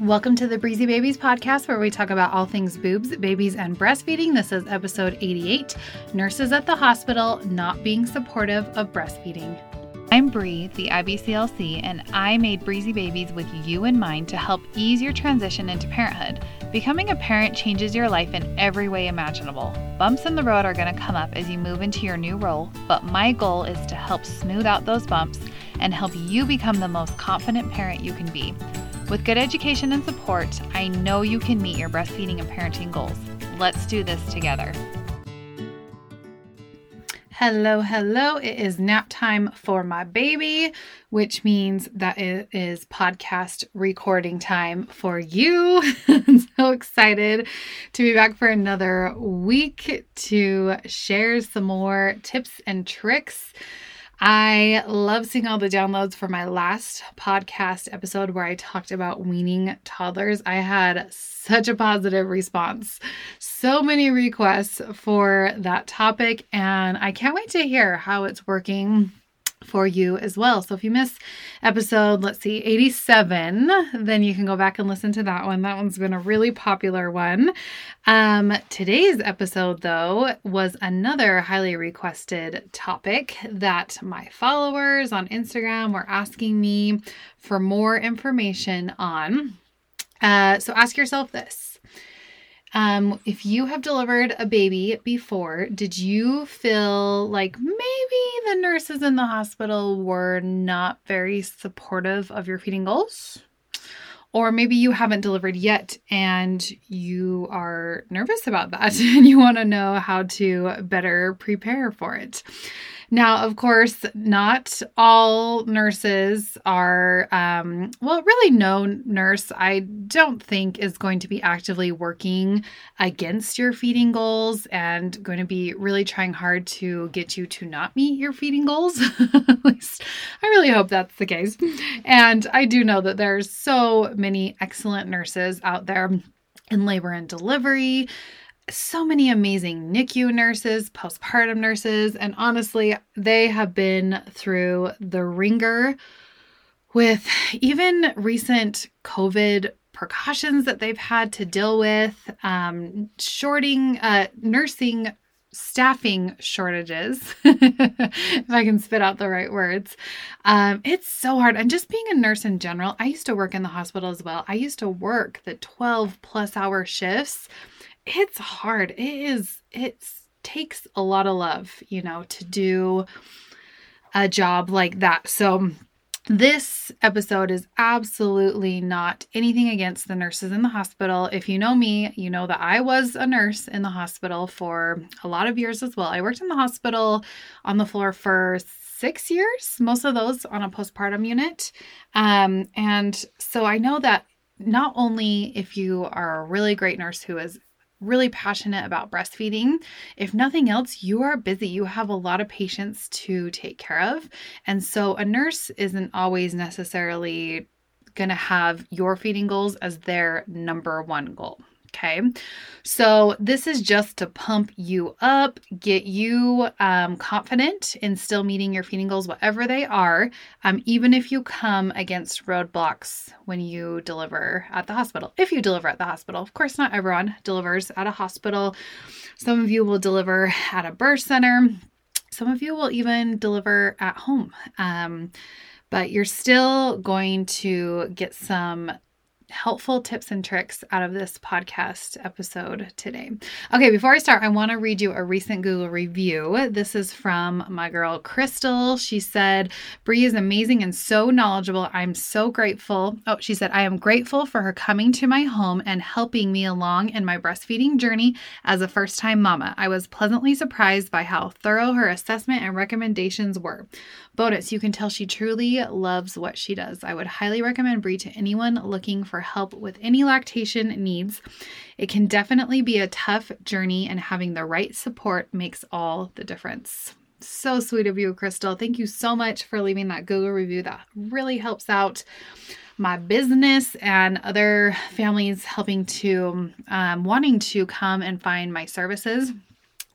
Welcome to the Breezy Babies podcast, where we talk about all things boobs, babies, and breastfeeding. This is episode 88 Nurses at the Hospital Not Being Supportive of Breastfeeding. I'm Bree, the IBCLC, and I made Breezy Babies with you in mind to help ease your transition into parenthood. Becoming a parent changes your life in every way imaginable. Bumps in the road are going to come up as you move into your new role, but my goal is to help smooth out those bumps and help you become the most confident parent you can be. With good education and support, I know you can meet your breastfeeding and parenting goals. Let's do this together. Hello, hello. It is nap time for my baby, which means that it is podcast recording time for you. I'm so excited to be back for another week to share some more tips and tricks I love seeing all the downloads for my last podcast episode where I talked about weaning toddlers. I had such a positive response. So many requests for that topic, and I can't wait to hear how it's working for you as well. So if you miss episode, let's see, 87, then you can go back and listen to that one. That one's been a really popular one. Um, today's episode, though, was another highly requested topic that my followers on Instagram were asking me for more information on. Uh, so ask yourself this um, if you have delivered a baby before, did you feel like maybe the nurses in the hospital were not very supportive of your feeding goals? Or maybe you haven't delivered yet and you are nervous about that and you want to know how to better prepare for it. Now, of course, not all nurses are, um, well, really, no nurse I don't think is going to be actively working against your feeding goals and going to be really trying hard to get you to not meet your feeding goals. At least I really hope that's the case. And I do know that there's so many excellent nurses out there in labor and delivery so many amazing NICU nurses, postpartum nurses, and honestly, they have been through the wringer with even recent COVID precautions that they've had to deal with, um, shorting, uh, nursing staffing shortages, if I can spit out the right words. Um, it's so hard. And just being a nurse in general, I used to work in the hospital as well. I used to work the 12 plus hour shifts it's hard. It is, it takes a lot of love, you know, to do a job like that. So, this episode is absolutely not anything against the nurses in the hospital. If you know me, you know that I was a nurse in the hospital for a lot of years as well. I worked in the hospital on the floor for six years, most of those on a postpartum unit. Um, and so I know that not only if you are a really great nurse who is really passionate about breastfeeding, if nothing else, you are busy. You have a lot of patients to take care of. And so a nurse isn't always necessarily going to have your feeding goals as their number one goal. Okay. So this is just to pump you up, get you um, confident in still meeting your feeding goals, whatever they are, um, even if you come against roadblocks when you deliver at the hospital. If you deliver at the hospital, of course, not everyone delivers at a hospital. Some of you will deliver at a birth center. Some of you will even deliver at home. Um, but you're still going to get some helpful tips and tricks out of this podcast episode today. Okay, before I start, I want to read you a recent Google review. This is from my girl Crystal. She said, Bree is amazing and so knowledgeable. I'm so grateful. Oh, she said, I am grateful for her coming to my home and helping me along in my breastfeeding journey as a first time mama. I was pleasantly surprised by how thorough her assessment and recommendations were. Bonus, you can tell she truly loves what she does. I would highly recommend Bree to anyone looking for help with any lactation needs. It can definitely be a tough journey, and having the right support makes all the difference. So sweet of you, Crystal. Thank you so much for leaving that Google review. That really helps out my business and other families helping to um, wanting to come and find my services.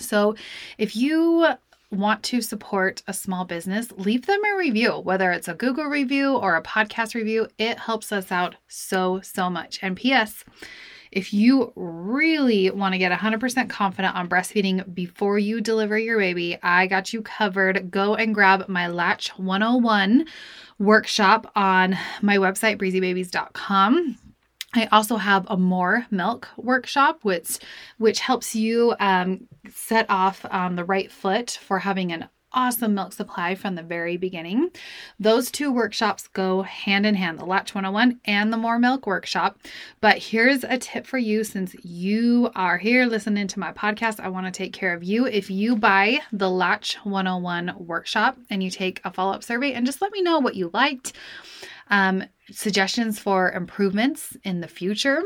So, if you want to support a small business, leave them a review, whether it's a Google review or a podcast review. It helps us out so, so much. And P.S., if you really want to get 100% confident on breastfeeding before you deliver your baby, I got you covered. Go and grab my Latch 101 workshop on my website, breezybabies.com. I also have a more milk workshop, which which helps you um, set off on the right foot for having an awesome milk supply from the very beginning. Those two workshops go hand in hand the Latch 101 and the More Milk workshop. But here's a tip for you since you are here listening to my podcast, I want to take care of you. If you buy the Latch 101 workshop and you take a follow up survey and just let me know what you liked. Um, suggestions for improvements in the future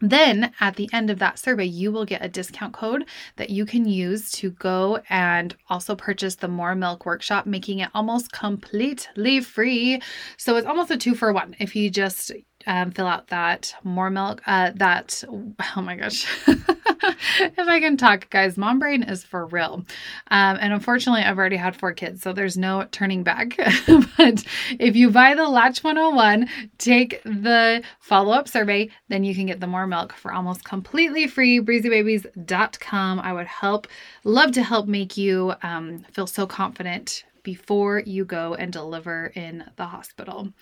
then at the end of that survey, you will get a discount code that you can use to go and also purchase the More Milk Workshop, making it almost completely free. So it's almost a two for one if you just um, fill out that more milk. Uh, that oh my gosh, if I can talk, guys, mom brain is for real. Um, and unfortunately, I've already had four kids, so there's no turning back. but if you buy the Latch 101, take the follow up survey, then you can get the more milk for almost completely free. BreezyBabies.com. I would help, love to help make you um, feel so confident before you go and deliver in the hospital.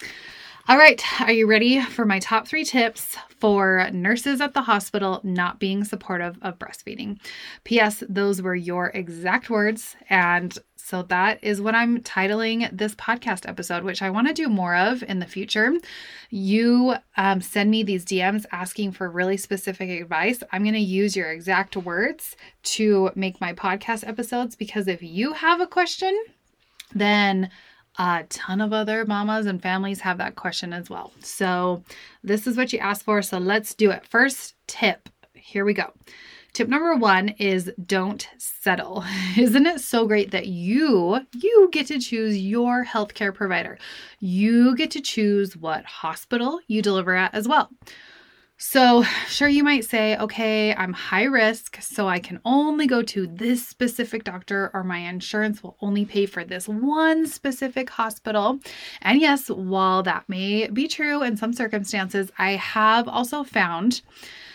All right, are you ready for my top three tips for nurses at the hospital not being supportive of breastfeeding? P.S. Those were your exact words. And so that is what I'm titling this podcast episode, which I want to do more of in the future. You um, send me these DMs asking for really specific advice. I'm going to use your exact words to make my podcast episodes because if you have a question, then a ton of other mamas and families have that question as well. So, this is what you asked for. So, let's do it. First tip here we go. Tip number one is don't settle. Isn't it so great that you you get to choose your healthcare provider? You get to choose what hospital you deliver at as well. So, sure, you might say, okay, I'm high risk, so I can only go to this specific doctor, or my insurance will only pay for this one specific hospital. And yes, while that may be true in some circumstances, I have also found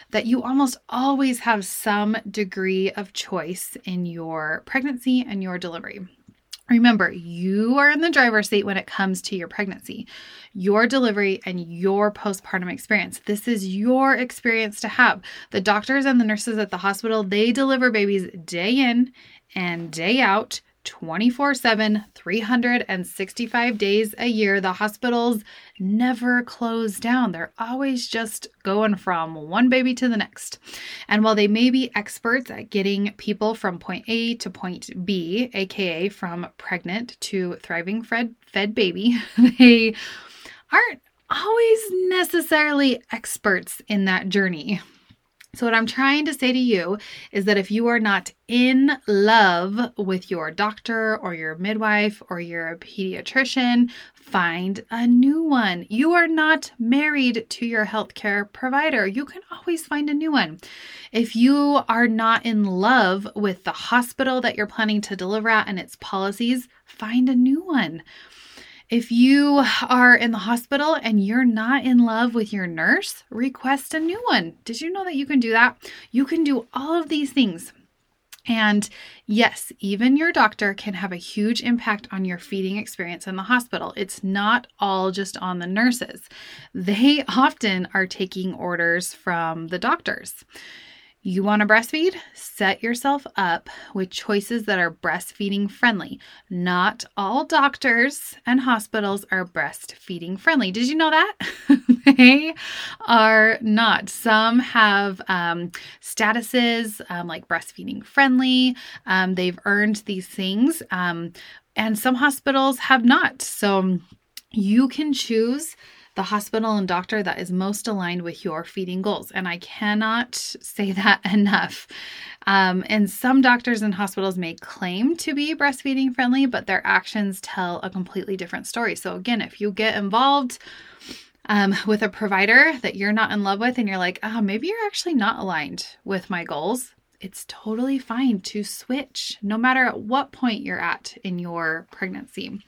that you almost always have some degree of choice in your pregnancy and your delivery. Remember, you are in the driver's seat when it comes to your pregnancy, your delivery, and your postpartum experience. This is your experience to have. The doctors and the nurses at the hospital, they deliver babies day in and day out 24 7, 365 days a year. The hospitals never close down. They're always just going from one baby to the next. And while they may be experts at getting people from point A to point B, aka from pregnant to thriving fed, fed baby, they aren't always necessarily experts in that journey. So, what I'm trying to say to you is that if you are not in love with your doctor or your midwife or your pediatrician, find a new one. You are not married to your healthcare provider. You can always find a new one. If you are not in love with the hospital that you're planning to deliver at and its policies, find a new one. If you are in the hospital and you're not in love with your nurse, request a new one. Did you know that you can do that? You can do all of these things. And yes, even your doctor can have a huge impact on your feeding experience in the hospital. It's not all just on the nurses, they often are taking orders from the doctors. You want to breastfeed? Set yourself up with choices that are breastfeeding friendly. Not all doctors and hospitals are breastfeeding friendly. Did you know that? they are not. Some have um, statuses um, like breastfeeding friendly, um, they've earned these things, um, and some hospitals have not. So you can choose the hospital and doctor that is most aligned with your feeding goals. And I cannot say that enough. Um, and some doctors and hospitals may claim to be breastfeeding friendly, but their actions tell a completely different story. So, again, if you get involved, um, with a provider that you're not in love with and you're like, oh, maybe you're actually not aligned with my goals, it's totally fine to switch no matter at what point you're at in your pregnancy.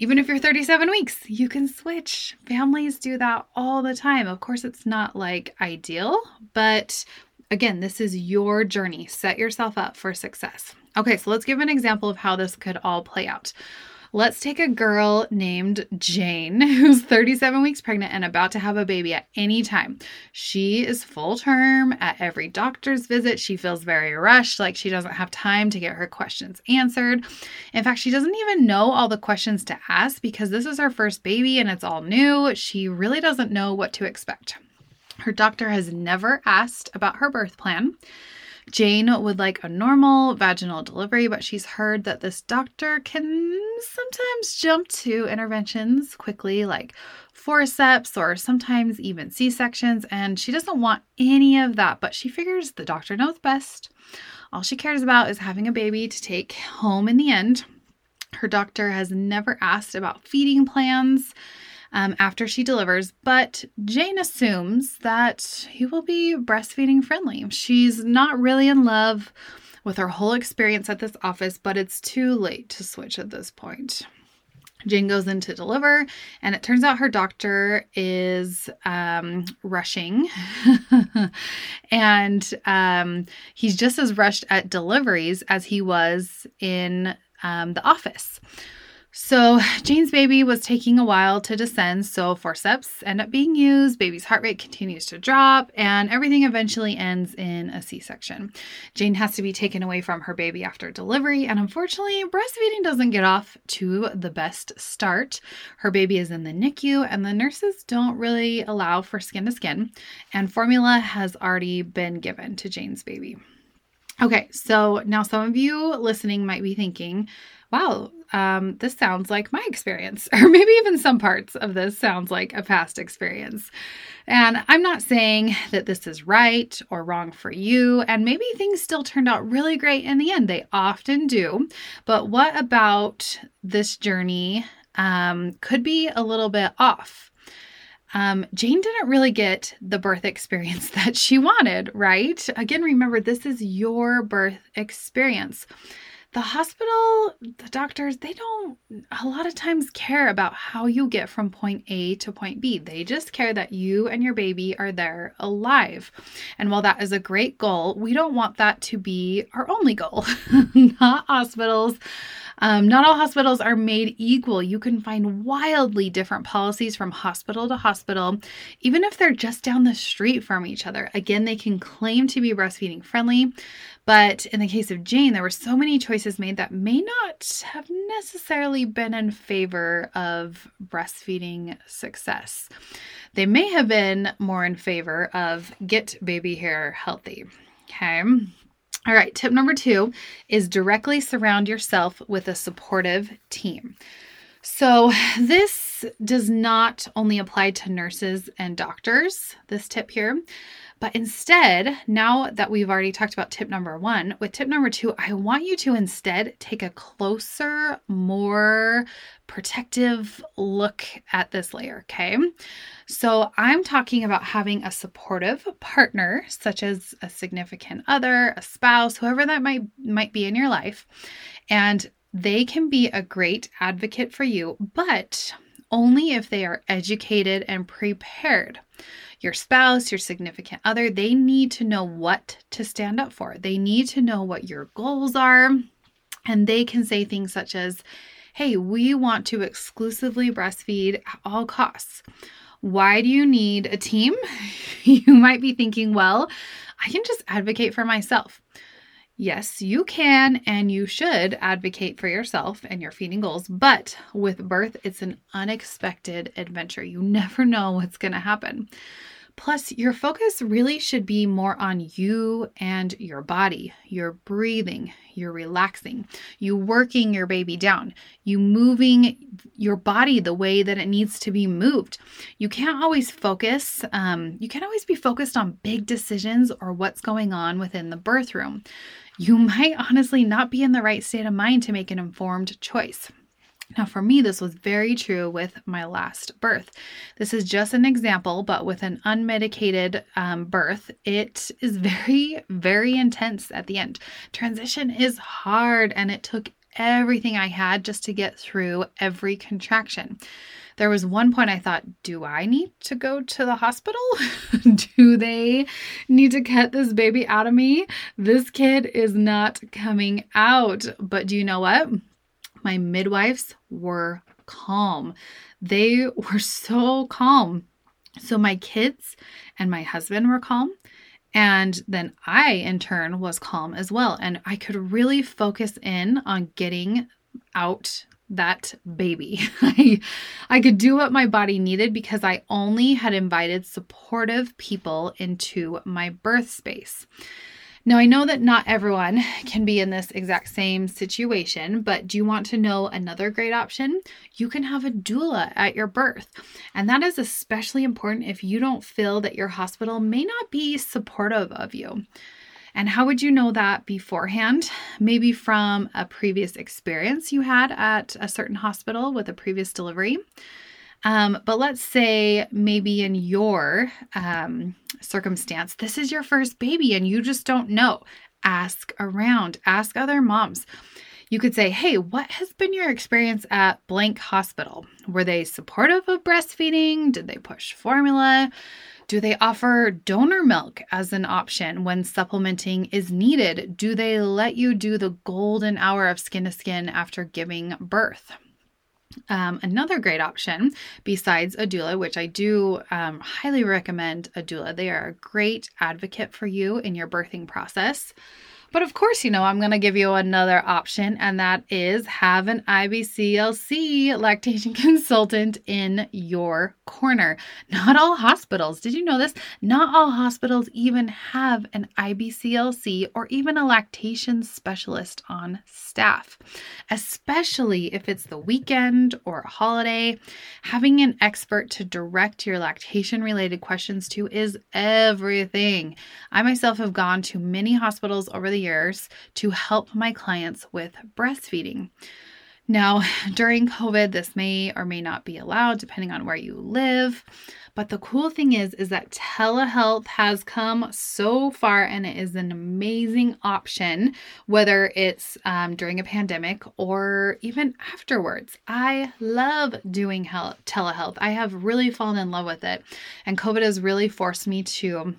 Even if you're 37 weeks, you can switch. Families do that all the time. Of course, it's not like ideal, but again, this is your journey. Set yourself up for success. Okay, so let's give an example of how this could all play out. Let's take a girl named Jane who's 37 weeks pregnant and about to have a baby at any time. She is full term at every doctor's visit. She feels very rushed, like she doesn't have time to get her questions answered. In fact, she doesn't even know all the questions to ask because this is her first baby and it's all new. She really doesn't know what to expect. Her doctor has never asked about her birth plan. Jane would like a normal vaginal delivery, but she's heard that this doctor can sometimes jump to interventions quickly, like forceps or sometimes even C sections, and she doesn't want any of that, but she figures the doctor knows best. All she cares about is having a baby to take home in the end. Her doctor has never asked about feeding plans um, after she delivers, but Jane assumes that he will be breastfeeding friendly. She's not really in love with her whole experience at this office, but it's too late to switch at this point. Jane goes in to deliver, and it turns out her doctor is um, rushing. and um, he's just as rushed at deliveries as he was in um, the office. So, Jane's baby was taking a while to descend, so forceps end up being used. Baby's heart rate continues to drop, and everything eventually ends in a C section. Jane has to be taken away from her baby after delivery, and unfortunately, breastfeeding doesn't get off to the best start. Her baby is in the NICU, and the nurses don't really allow for skin to skin, and formula has already been given to Jane's baby. Okay, so now some of you listening might be thinking, wow, um, this sounds like my experience, or maybe even some parts of this sounds like a past experience. And I'm not saying that this is right or wrong for you, and maybe things still turned out really great in the end. They often do. But what about this journey um, could be a little bit off? Um, Jane didn't really get the birth experience that she wanted, right? Again, remember, this is your birth experience the hospital, the doctors, they don't a lot of times care about how you get from point A to point B. They just care that you and your baby are there alive. And while that is a great goal, we don't want that to be our only goal. Not hospitals. Um, not all hospitals are made equal. You can find wildly different policies from hospital to hospital, even if they're just down the street from each other. Again, they can claim to be breastfeeding friendly, but in the case of Jane, there were so many choices made that may not have necessarily been in favor of breastfeeding success. They may have been more in favor of get baby hair healthy. Okay. All right, tip number two is directly surround yourself with a supportive team. So, this does not only apply to nurses and doctors, this tip here, but instead, now that we've already talked about tip number one, with tip number two, I want you to instead take a closer, more protective look at this layer. Okay. So I'm talking about having a supportive partner, such as a significant other, a spouse, whoever that might might be in your life. And they can be a great advocate for you, but only if they are educated and prepared your spouse, your significant other, they need to know what to stand up for. They need to know what your goals are. And they can say things such as, hey, we want to exclusively breastfeed at all costs. Why do you need a team? you might be thinking, well, I can just advocate for myself. Yes, you can and you should advocate for yourself and your feeding goals, but with birth, it's an unexpected adventure. You never know what's going to happen. Plus, your focus really should be more on you and your body, your breathing, your relaxing, you working your baby down, you moving your body the way that it needs to be moved. You can't always focus, um, you can't always be focused on big decisions or what's going on within the birth room you might honestly not be in the right state of mind to make an informed choice. Now, for me, this was very true with my last birth. This is just an example, but with an unmedicated um, birth, it is very, very intense at the end. Transition is hard, and it took everything I had just to get through every contraction. There was one point I thought, do I need to go to the hospital? do they need to cut this baby out of me? This kid is not coming out. But do you know what? My midwives were calm. They were so calm. So my kids and my husband were calm. And then I, in turn, was calm as well. And I could really focus in on getting out that baby. I, I could do what my body needed because I only had invited supportive people into my birth space. Now, I know that not everyone can be in this exact same situation, but do you want to know another great option? You can have a doula at your birth. And that is especially important if you don't feel that your hospital may not be supportive of you. And how would you know that beforehand? Maybe from a previous experience you had at a certain hospital with a previous delivery. Um, but let's say maybe in your um, circumstance, this is your first baby and you just don't know. Ask around, ask other moms. You could say, Hey, what has been your experience at blank hospital? Were they supportive of breastfeeding? Did they push formula? Do they offer donor milk as an option when supplementing is needed? Do they let you do the golden hour of skin to skin after giving birth? Um, another great option besides a doula, which I do um, highly recommend a doula, they are a great advocate for you in your birthing process. But of course, you know, I'm going to give you another option, and that is have an IBCLC lactation consultant in your corner. Not all hospitals, did you know this? Not all hospitals even have an IBCLC or even a lactation specialist on staff, especially if it's the weekend or a holiday. Having an expert to direct your lactation related questions to is everything. I myself have gone to many hospitals over the years to help my clients with breastfeeding. Now, during COVID, this may or may not be allowed depending on where you live. But the cool thing is is that telehealth has come so far and it is an amazing option whether it's um, during a pandemic or even afterwards. I love doing health, telehealth. I have really fallen in love with it. And COVID has really forced me to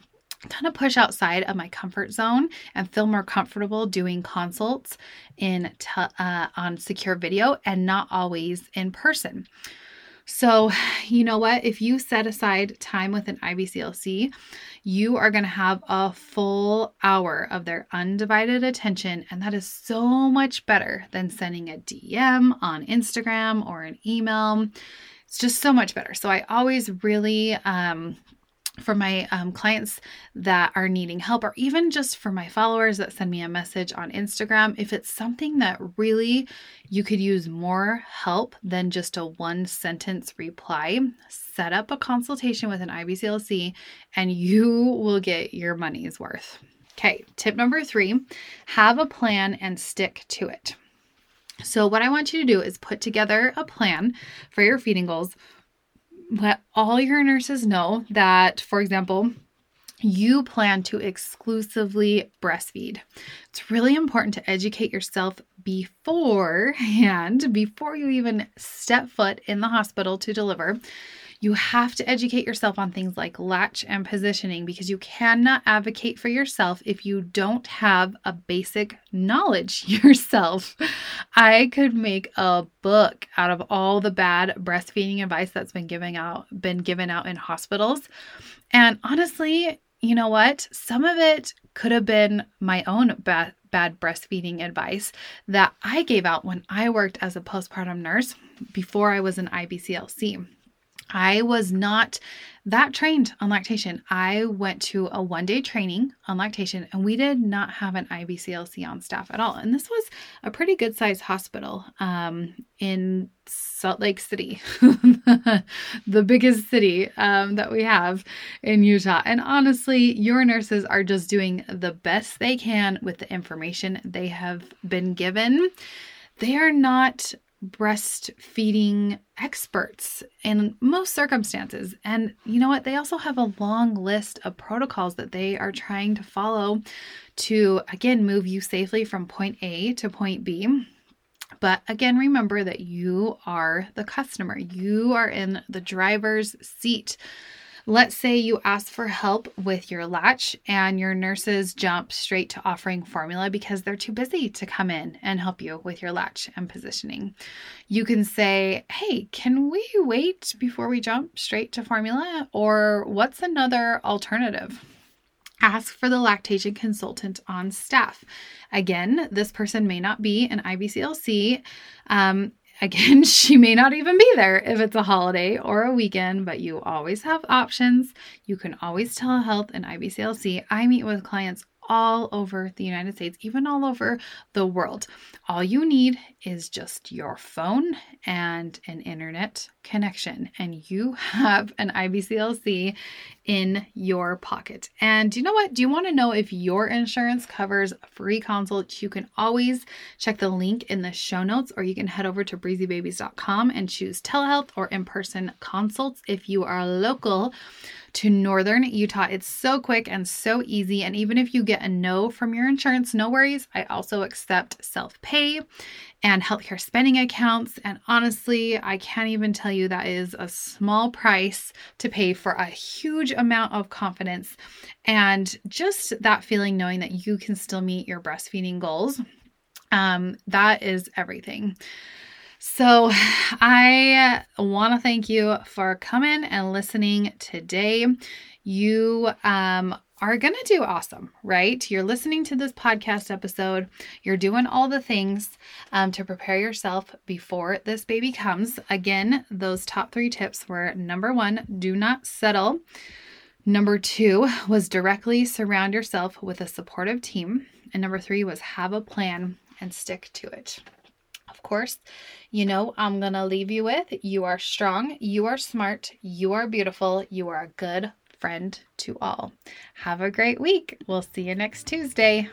kind of push outside of my comfort zone and feel more comfortable doing consults in uh, on secure video and not always in person. So, you know what? If you set aside time with an IBCLC, you are going to have a full hour of their undivided attention. And that is so much better than sending a DM on Instagram or an email. It's just so much better. So, I always really um, for my um, clients that are needing help, or even just for my followers that send me a message on Instagram, if it's something that really you could use more help than just a one sentence reply, set up a consultation with an IBCLC and you will get your money's worth. Okay, tip number three have a plan and stick to it. So, what I want you to do is put together a plan for your feeding goals let all your nurses know that, for example, you plan to exclusively breastfeed. It's really important to educate yourself beforehand, before you even step foot in the hospital to deliver, you have to educate yourself on things like latch and positioning because you cannot advocate for yourself if you don't have a basic knowledge yourself. I could make a book out of all the bad breastfeeding advice that's been given out been given out in hospitals. And honestly, you know what? Some of it could have been my own bad, bad breastfeeding advice that I gave out when I worked as a postpartum nurse before I was an IBCLC. I was not that trained on lactation. I went to a one day training on lactation and we did not have an IBCLC on staff at all. And this was a pretty good sized hospital um, in Salt Lake City, the biggest city um, that we have in Utah. And honestly, your nurses are just doing the best they can with the information they have been given. They are not breastfeeding experts in most circumstances. And you know what? They also have a long list of protocols that they are trying to follow to, again, move you safely from point A to point B. But again, remember that you are the customer, you are in the driver's seat. Let's say you ask for help with your latch and your nurses jump straight to offering formula because they're too busy to come in and help you with your latch and positioning. You can say, Hey, can we wait before we jump straight to formula? Or what's another alternative? Ask for the lactation consultant on staff. Again, this person may not be an IBCLC. Um, Again, she may not even be there if it's a holiday or a weekend, but you always have options. You can always telehealth and IBCLC. I meet with clients all over the United States, even all over the world. All you need is just your phone and an internet connection, and you have an IBCLC in your pocket. And do you know what? Do you want to know if your insurance covers free consults? You can always check the link in the show notes, or you can head over to breezybabies.com and choose telehealth or in person consults if you are local to northern Utah. It's so quick and so easy. And even if you get a no from your insurance, no worries. I also accept self pay and healthcare spending accounts. And honestly, I can't even tell you that is a small price to pay for a huge amount of confidence and just that feeling knowing that you can still meet your breastfeeding goals. Um, that is everything. So, I want to thank you for coming and listening today. You um, are going to do awesome, right? You're listening to this podcast episode. You're doing all the things um, to prepare yourself before this baby comes. Again, those top three tips were number one, do not settle. Number two was directly surround yourself with a supportive team. And number three was have a plan and stick to it. Of course, you know, I'm going to leave you with you are strong, you are smart, you are beautiful, you are a good friend to all. Have a great week. We'll see you next Tuesday.